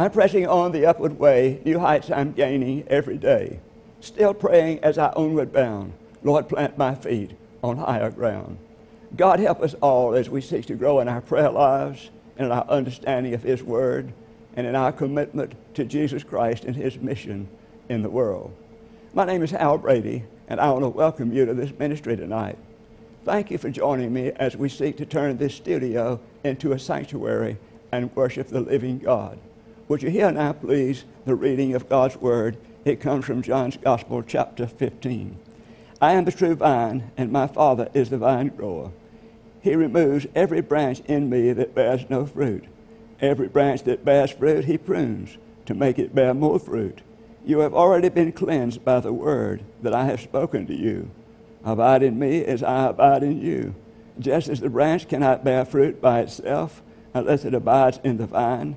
I'm pressing on the upward way, new heights I'm gaining every day. Still praying as I onward bound, Lord, plant my feet on higher ground. God help us all as we seek to grow in our prayer lives and in our understanding of His Word and in our commitment to Jesus Christ and His mission in the world. My name is Hal Brady, and I want to welcome you to this ministry tonight. Thank you for joining me as we seek to turn this studio into a sanctuary and worship the living God. Would you hear now, please, the reading of God's Word? It comes from John's Gospel, chapter 15. I am the true vine, and my Father is the vine grower. He removes every branch in me that bears no fruit. Every branch that bears fruit, he prunes to make it bear more fruit. You have already been cleansed by the word that I have spoken to you. Abide in me as I abide in you. Just as the branch cannot bear fruit by itself unless it abides in the vine,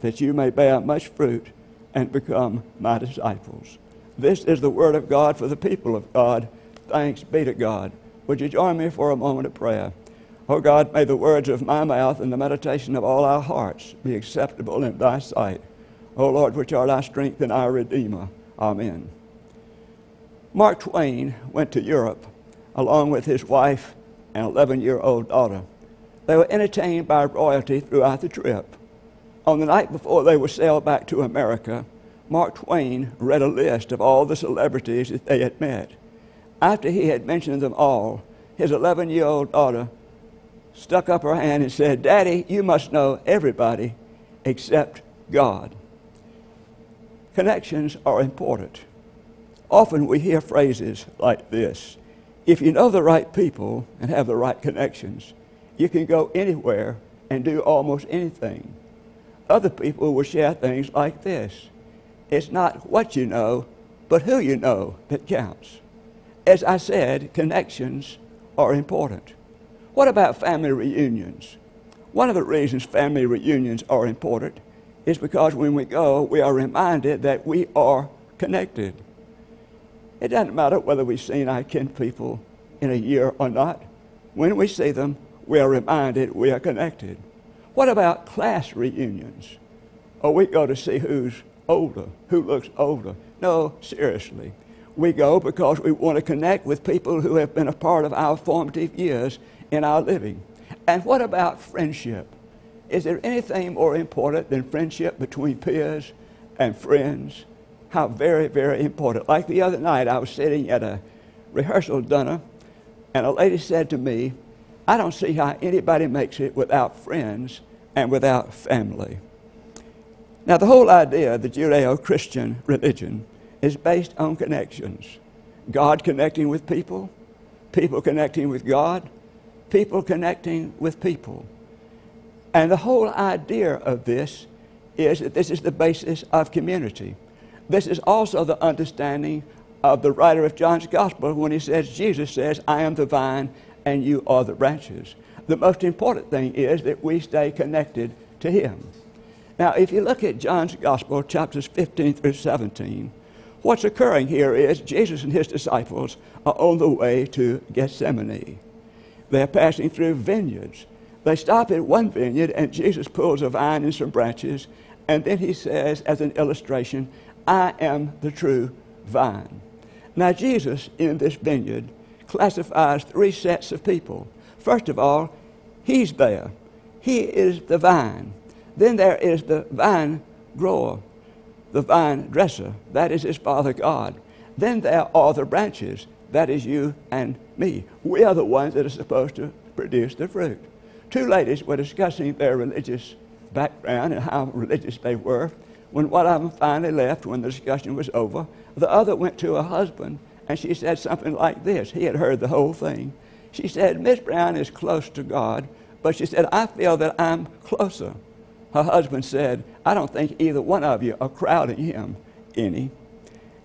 that you may bear much fruit and become my disciples. This is the word of God for the people of God. Thanks be to God. Would you join me for a moment of prayer? Oh God, may the words of my mouth and the meditation of all our hearts be acceptable in thy sight. O Lord, which art our strength and our Redeemer. Amen. Mark Twain went to Europe along with his wife and 11 year old daughter. They were entertained by royalty throughout the trip. On the night before they were sailed back to America, Mark Twain read a list of all the celebrities that they had met. After he had mentioned them all, his 11 year old daughter stuck up her hand and said, Daddy, you must know everybody except God. Connections are important. Often we hear phrases like this If you know the right people and have the right connections, you can go anywhere and do almost anything. Other people will share things like this It's not what you know, but who you know that counts. As I said, connections are important. What about family reunions? One of the reasons family reunions are important is because when we go, we are reminded that we are connected. It doesn't matter whether we've seen our kin people in a year or not. When we see them, we are reminded we are connected. What about class reunions? Oh, we go to see who's older, who looks older. No, seriously. We go because we want to connect with people who have been a part of our formative years in our living. And what about friendship? Is there anything more important than friendship between peers and friends? How very, very important. Like the other night, I was sitting at a rehearsal dinner, and a lady said to me, I don't see how anybody makes it without friends and without family. Now, the whole idea of the Judeo Christian religion is based on connections God connecting with people, people connecting with God, people connecting with people. And the whole idea of this is that this is the basis of community. This is also the understanding of the writer of John's Gospel when he says, Jesus says, I am the vine and you are the branches. The most important thing is that we stay connected to him. Now, if you look at John's Gospel, chapters 15 through 17, what's occurring here is Jesus and his disciples are on the way to Gethsemane. They're passing through vineyards. They stop at one vineyard, and Jesus pulls a vine and some branches, and then he says, as an illustration, I am the true vine. Now, Jesus in this vineyard classifies three sets of people. First of all, he's there, he is the vine. Then there is the vine grower, the vine dresser, that is his Father God. Then there are the branches, that is you and me. We are the ones that are supposed to produce the fruit. Two ladies were discussing their religious background and how religious they were. When one of them finally left, when the discussion was over, the other went to her husband and she said something like this. He had heard the whole thing. She said, Miss Brown is close to God, but she said, I feel that I'm closer. Her husband said, I don't think either one of you are crowding him any.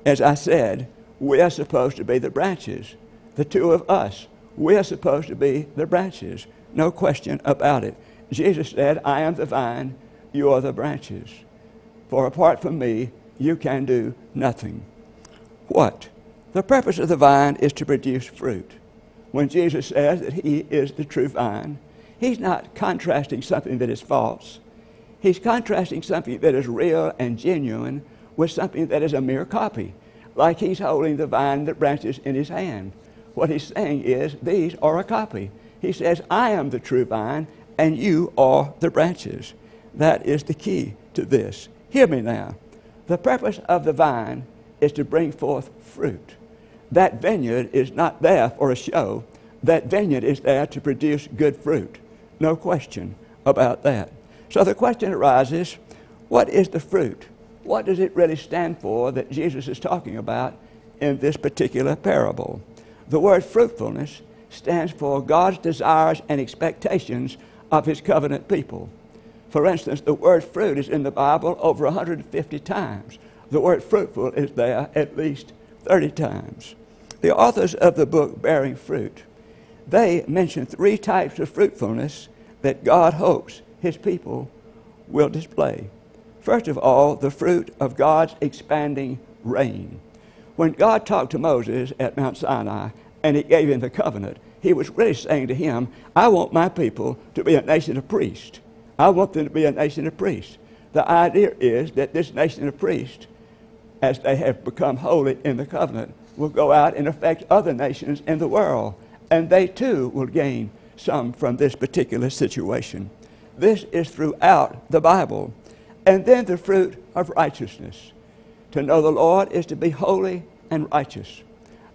As I said, we're supposed to be the branches. The two of us, we're supposed to be the branches. No question about it. Jesus said, I am the vine, you are the branches. For apart from me, you can do nothing. What? The purpose of the vine is to produce fruit. When Jesus says that He is the true vine, He's not contrasting something that is false. He's contrasting something that is real and genuine with something that is a mere copy, like He's holding the vine that branches in His hand. What He's saying is, these are a copy. He says, I am the true vine, and you are the branches. That is the key to this. Hear me now. The purpose of the vine is to bring forth fruit. That vineyard is not there for a show. That vineyard is there to produce good fruit. No question about that. So the question arises what is the fruit? What does it really stand for that Jesus is talking about in this particular parable? The word fruitfulness stands for God's desires and expectations of his covenant people. For instance, the word fruit is in the Bible over 150 times. The word fruitful is there at least 30 times. The authors of the book Bearing Fruit, they mention three types of fruitfulness that God hopes his people will display. First of all, the fruit of God's expanding reign. When God talked to Moses at Mount Sinai and he gave him the covenant, he was really saying to him, I want my people to be a nation of priests. I want them to be a nation of priests. The idea is that this nation of priests, as they have become holy in the covenant, will go out and affect other nations in the world, and they too will gain some from this particular situation. This is throughout the Bible. And then the fruit of righteousness. To know the Lord is to be holy and righteous.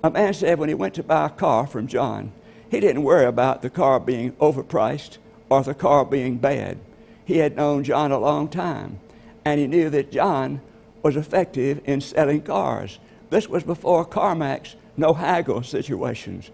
A man said when he went to buy a car from John, he didn't worry about the car being overpriced or the car being bad. He had known John a long time, and he knew that John was effective in selling cars. This was before CarMax, no haggle situations.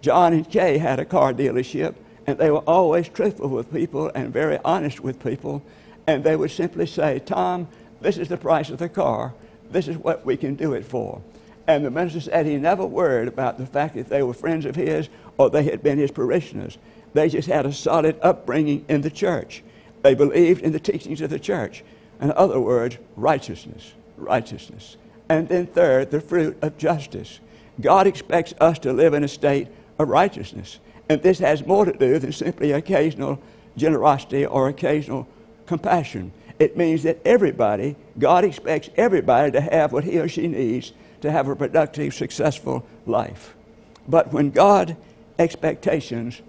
John and Kay had a car dealership, and they were always truthful with people and very honest with people. And they would simply say, Tom, this is the price of the car. This is what we can do it for. And the minister said he never worried about the fact that they were friends of his or they had been his parishioners. They just had a solid upbringing in the church. They believed in the teachings of the church. In other words, righteousness, righteousness. And then, third, the fruit of justice. God expects us to live in a state of righteousness. And this has more to do than simply occasional generosity or occasional compassion. It means that everybody, God expects everybody to have what he or she needs to have a productive, successful life. But when God expectations,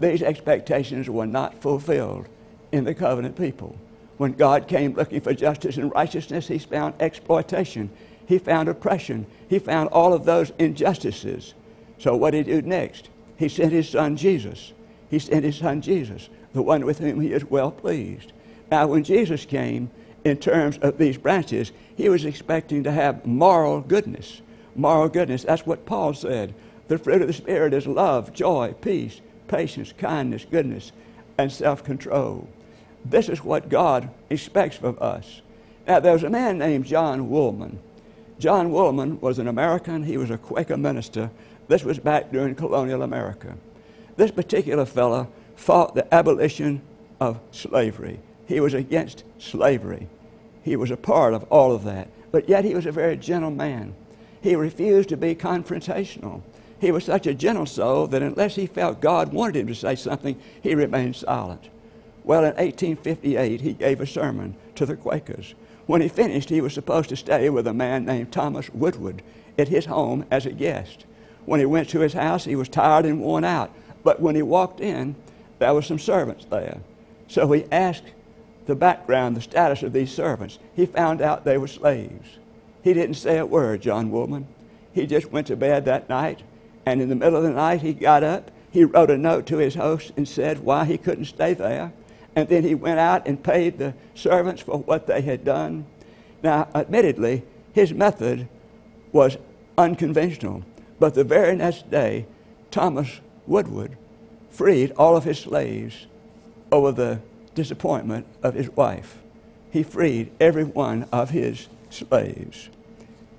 these expectations were not fulfilled in the covenant people. When God came looking for justice and righteousness, he found exploitation. He found oppression. He found all of those injustices. So what did he do next? He sent his son Jesus. He sent his son Jesus, the one with whom he is well pleased. Now, when Jesus came, in terms of these branches, he was expecting to have moral goodness. Moral goodness. That's what Paul said. The fruit of the Spirit is love, joy, peace, patience, kindness, goodness, and self control. This is what God expects of us. Now, there was a man named John Woolman. John Woolman was an American, he was a Quaker minister. This was back during colonial America. This particular fellow fought the abolition of slavery. He was against slavery. He was a part of all of that. But yet he was a very gentle man. He refused to be confrontational. He was such a gentle soul that unless he felt God wanted him to say something, he remained silent. Well, in 1858, he gave a sermon to the Quakers. When he finished, he was supposed to stay with a man named Thomas Woodward at his home as a guest. When he went to his house, he was tired and worn out. But when he walked in, there were some servants there. So he asked the background, the status of these servants. He found out they were slaves. He didn't say a word, John Woolman. He just went to bed that night, and in the middle of the night, he got up. He wrote a note to his host and said why he couldn't stay there. And then he went out and paid the servants for what they had done. Now, admittedly, his method was unconventional. But the very next day, Thomas Woodward freed all of his slaves over the disappointment of his wife. He freed every one of his slaves.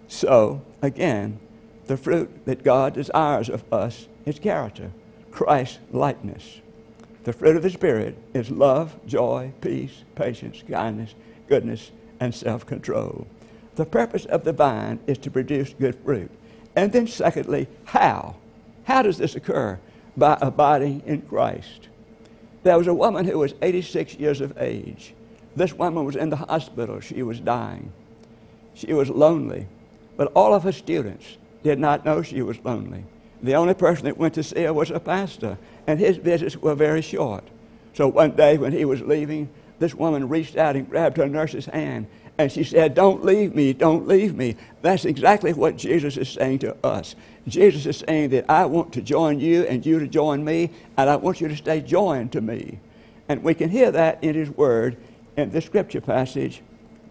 So, again, the fruit that God desires of us is character, Christ likeness. The fruit of the Spirit is love, joy, peace, patience, kindness, goodness, and self control. The purpose of the vine is to produce good fruit. And then, secondly, how? How does this occur? By abiding in Christ. There was a woman who was 86 years of age. This woman was in the hospital. She was dying. She was lonely. But all of her students did not know she was lonely. The only person that went to see her was a pastor, and his visits were very short. So one day when he was leaving, this woman reached out and grabbed her nurse's hand, and she said, Don't leave me, don't leave me. That's exactly what Jesus is saying to us. Jesus is saying that I want to join you and you to join me, and I want you to stay joined to me. And we can hear that in his word in the scripture passage,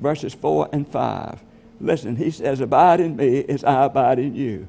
verses 4 and 5. Listen, he says, Abide in me as I abide in you.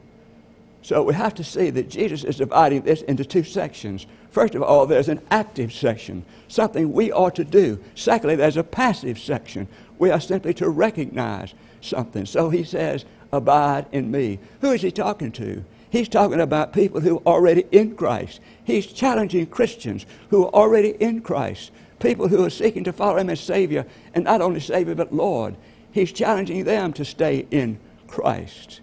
So we have to see that Jesus is dividing this into two sections. First of all, there's an active section, something we ought to do. Secondly, there's a passive section. We are simply to recognize something. So he says, Abide in me. Who is he talking to? He's talking about people who are already in Christ. He's challenging Christians who are already in Christ, people who are seeking to follow him as Savior, and not only Savior, but Lord. He's challenging them to stay in Christ.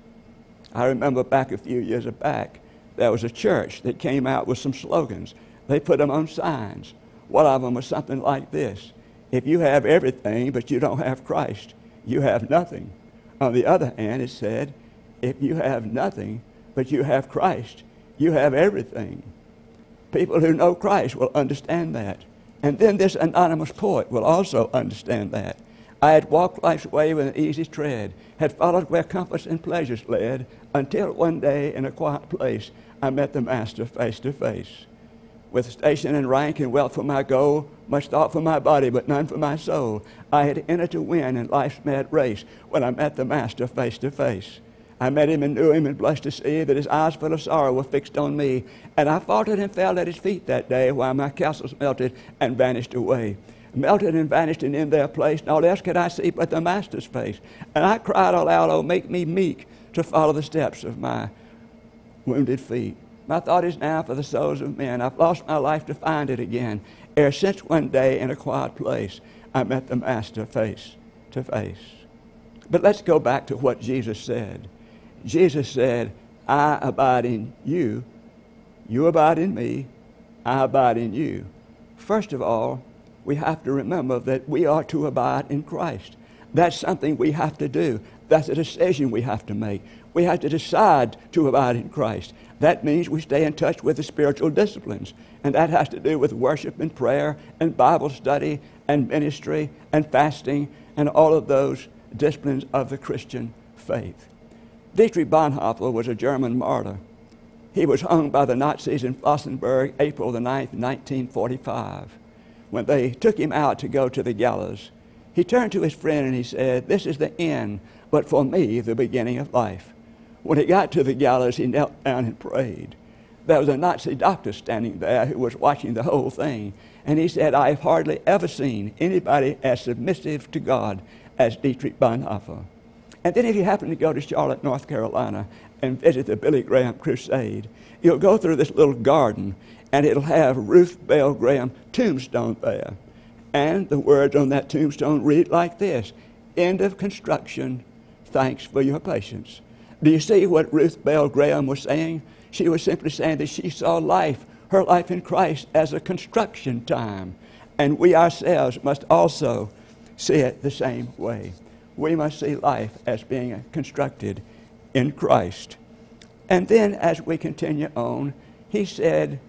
I remember back a few years back, there was a church that came out with some slogans. They put them on signs. One of them was something like this If you have everything, but you don't have Christ, you have nothing. On the other hand, it said, If you have nothing, but you have Christ, you have everything. People who know Christ will understand that. And then this anonymous poet will also understand that. I had walked life's way with an easy tread, had followed where comforts and pleasures led, until one day in a quiet place I met the Master face to face. With station and rank and wealth for my goal, much thought for my body, but none for my soul, I had entered to win in life's mad race when I met the Master face to face. I met him and knew him and blushed to see that his eyes full of sorrow were fixed on me. And I faltered and fell at his feet that day while my castles melted and vanished away melted and vanished and in their place. Naught else could I see but the Master's face. And I cried aloud, Oh, make me meek to follow the steps of my wounded feet. My thought is now for the souls of men. I've lost my life to find it again. Ere since one day in a quiet place I met the Master face to face. But let's go back to what Jesus said. Jesus said, I abide in you, you abide in me, I abide in you. First of all, we have to remember that we are to abide in Christ. That's something we have to do. That's a decision we have to make. We have to decide to abide in Christ. That means we stay in touch with the spiritual disciplines. And that has to do with worship and prayer and Bible study and ministry and fasting and all of those disciplines of the Christian faith. Dietrich Bonhoeffer was a German martyr. He was hung by the Nazis in Flossenburg April the 9th, 1945 when they took him out to go to the gallows, he turned to his friend and he said, This is the end, but for me, the beginning of life. When he got to the gallows, he knelt down and prayed. There was a Nazi doctor standing there who was watching the whole thing. And he said, I've hardly ever seen anybody as submissive to God as Dietrich Bonhoeffer. And then if you happen to go to Charlotte, North Carolina, and visit the Billy Graham Crusade, you'll go through this little garden, and it'll have Ruth Bell Graham tombstone there. And the words on that tombstone read like this End of construction. Thanks for your patience. Do you see what Ruth Bell Graham was saying? She was simply saying that she saw life, her life in Christ, as a construction time. And we ourselves must also see it the same way. We must see life as being constructed in Christ. And then as we continue on, he said,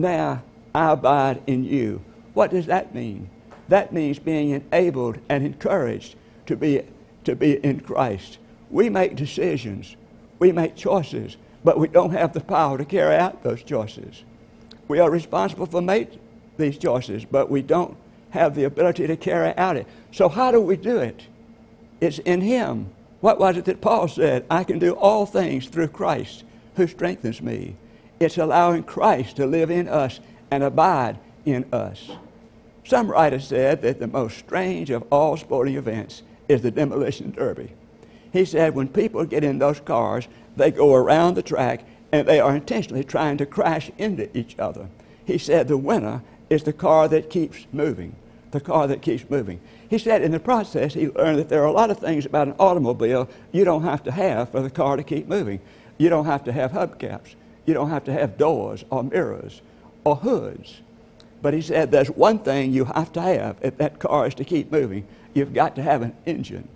now I abide in you. What does that mean? That means being enabled and encouraged to be, to be in Christ. We make decisions, we make choices, but we don't have the power to carry out those choices. We are responsible for making these choices, but we don't have the ability to carry out it. So, how do we do it? It's in Him. What was it that Paul said? I can do all things through Christ who strengthens me. It's allowing Christ to live in us and abide in us. Some writer said that the most strange of all sporting events is the demolition derby. He said when people get in those cars, they go around the track and they are intentionally trying to crash into each other. He said the winner is the car that keeps moving, the car that keeps moving. He said in the process, he learned that there are a lot of things about an automobile you don't have to have for the car to keep moving. You don't have to have hubcaps. You don't have to have doors or mirrors or hoods. But he said there's one thing you have to have if that car is to keep moving. You've got to have an engine.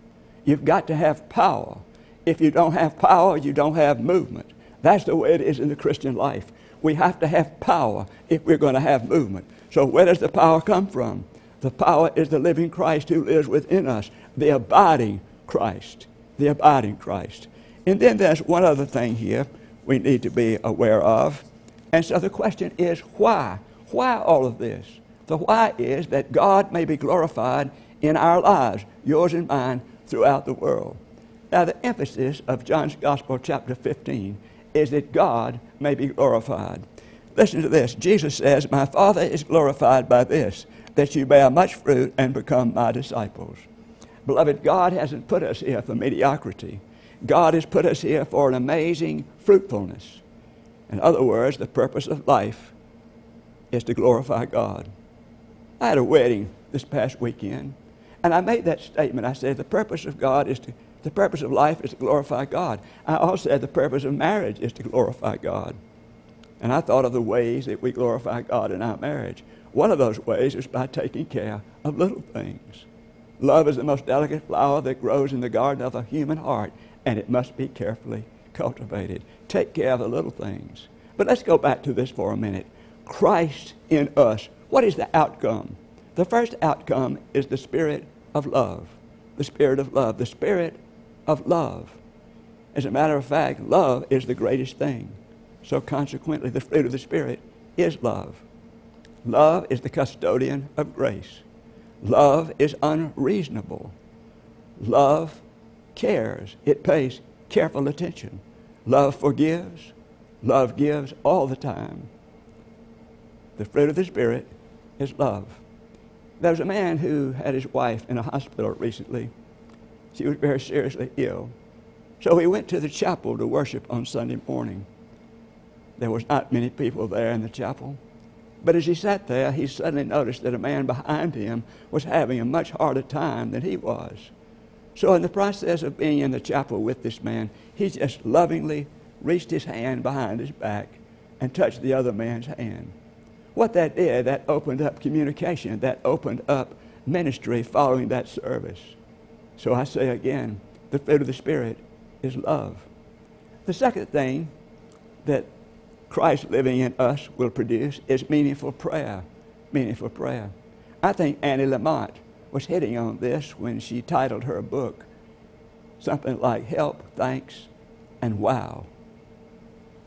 You've got to have power. If you don't have power, you don't have movement. That's the way it is in the Christian life. We have to have power if we're going to have movement. So, where does the power come from? The power is the living Christ who lives within us, the abiding Christ. The abiding Christ. And then there's one other thing here we need to be aware of. And so the question is why? Why all of this? The why is that God may be glorified in our lives, yours and mine, throughout the world. Now, the emphasis of John's Gospel, chapter 15, is that God may be glorified. Listen to this. Jesus says, My Father is glorified by this, that you bear much fruit and become my disciples. Beloved, God hasn't put us here for mediocrity. God has put us here for an amazing fruitfulness. In other words, the purpose of life is to glorify God. I had a wedding this past weekend, and I made that statement. I said, The purpose of God is to, the purpose of life is to glorify God. I also said, The purpose of marriage is to glorify God. And I thought of the ways that we glorify God in our marriage. One of those ways is by taking care of little things. Love is the most delicate flower that grows in the garden of a human heart, and it must be carefully cultivated. Take care of the little things. But let's go back to this for a minute. Christ in us. What is the outcome? The first outcome is the spirit of love. The spirit of love. The spirit of love. As a matter of fact, love is the greatest thing. So consequently, the fruit of the Spirit is love. Love is the custodian of grace. Love is unreasonable. Love cares. It pays careful attention. Love forgives. Love gives all the time. The fruit of the Spirit is love. There was a man who had his wife in a hospital recently. She was very seriously ill. So he went to the chapel to worship on Sunday morning. There was not many people there in the chapel. But as he sat there, he suddenly noticed that a man behind him was having a much harder time than he was. So, in the process of being in the chapel with this man, he just lovingly reached his hand behind his back and touched the other man's hand. What that did, that opened up communication, that opened up ministry following that service. So I say again, the fruit of the Spirit is love. The second thing that Christ living in us will produce is meaningful prayer. Meaningful prayer. I think Annie Lamott was hitting on this when she titled her book something like Help, Thanks, and Wow.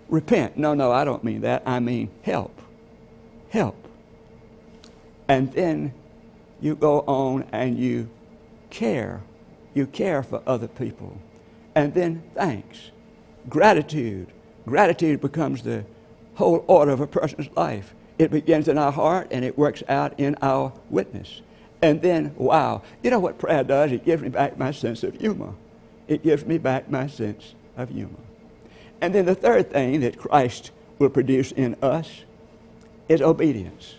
Repent. No, no, I don't mean that. I mean help. Help. And then you go on and you care. You care for other people. And then thanks. Gratitude. Gratitude becomes the whole order of a person's life. It begins in our heart and it works out in our witness. And then, wow, you know what prayer does? It gives me back my sense of humor. It gives me back my sense of humor. And then the third thing that Christ will produce in us is obedience.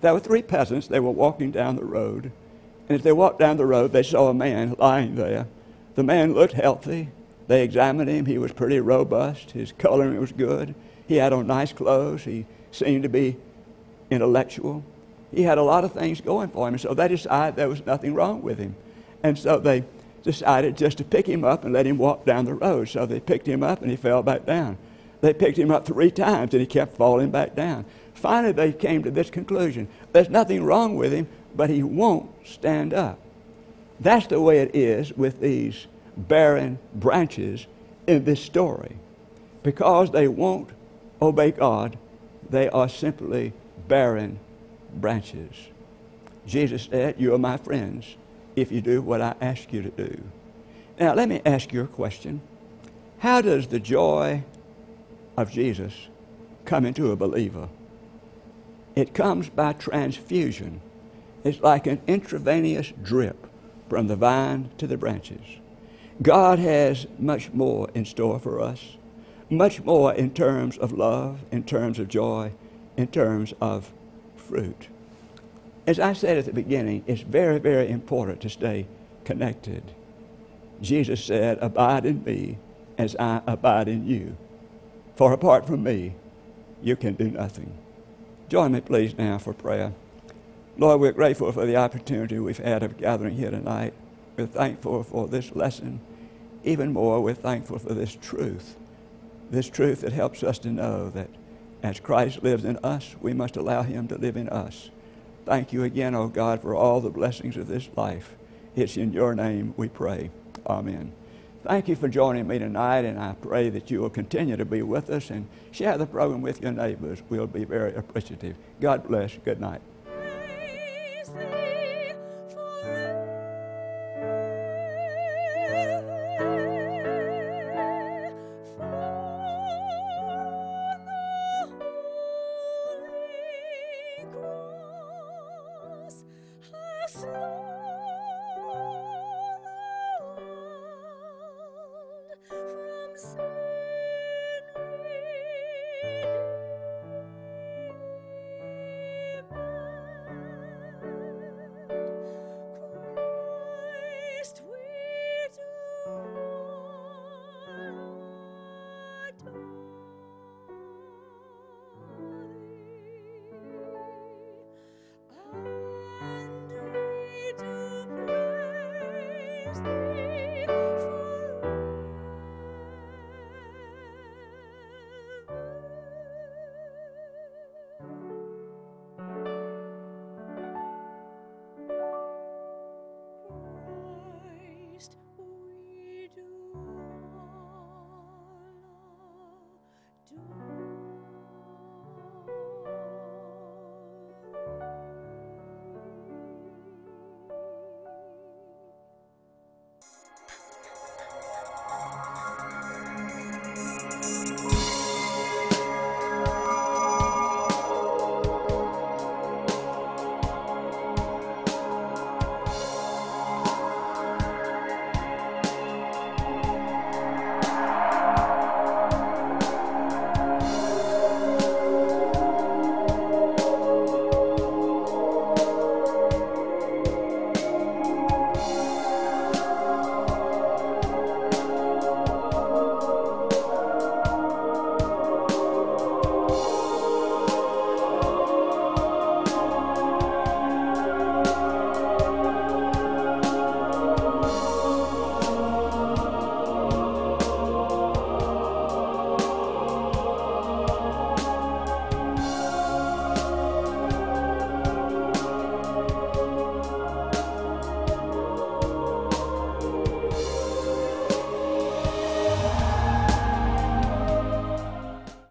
There were three peasants. They were walking down the road. And as they walked down the road, they saw a man lying there. The man looked healthy. They examined him. He was pretty robust. His coloring was good. He had on nice clothes. He seemed to be intellectual. He had a lot of things going for him. So they decided there was nothing wrong with him. And so they decided just to pick him up and let him walk down the road. So they picked him up and he fell back down. They picked him up three times and he kept falling back down. Finally, they came to this conclusion there's nothing wrong with him, but he won't stand up. That's the way it is with these barren branches in this story. Because they won't obey God, they are simply barren branches. Jesus said, You are my friends if you do what I ask you to do. Now, let me ask you a question. How does the joy of Jesus come into a believer? It comes by transfusion. It's like an intravenous drip from the vine to the branches. God has much more in store for us much more in terms of love, in terms of joy, in terms of fruit. As I said at the beginning, it's very, very important to stay connected. Jesus said, Abide in me as I abide in you. For apart from me, you can do nothing. Join me, please, now for prayer. Lord, we're grateful for the opportunity we've had of gathering here tonight. We're thankful for this lesson. Even more, we're thankful for this truth this truth that helps us to know that as Christ lives in us, we must allow him to live in us. Thank you again, O oh God, for all the blessings of this life. It's in your name we pray. Amen. Thank you for joining me tonight, and I pray that you will continue to be with us and share the program with your neighbors. We'll be very appreciative. God bless. Good night.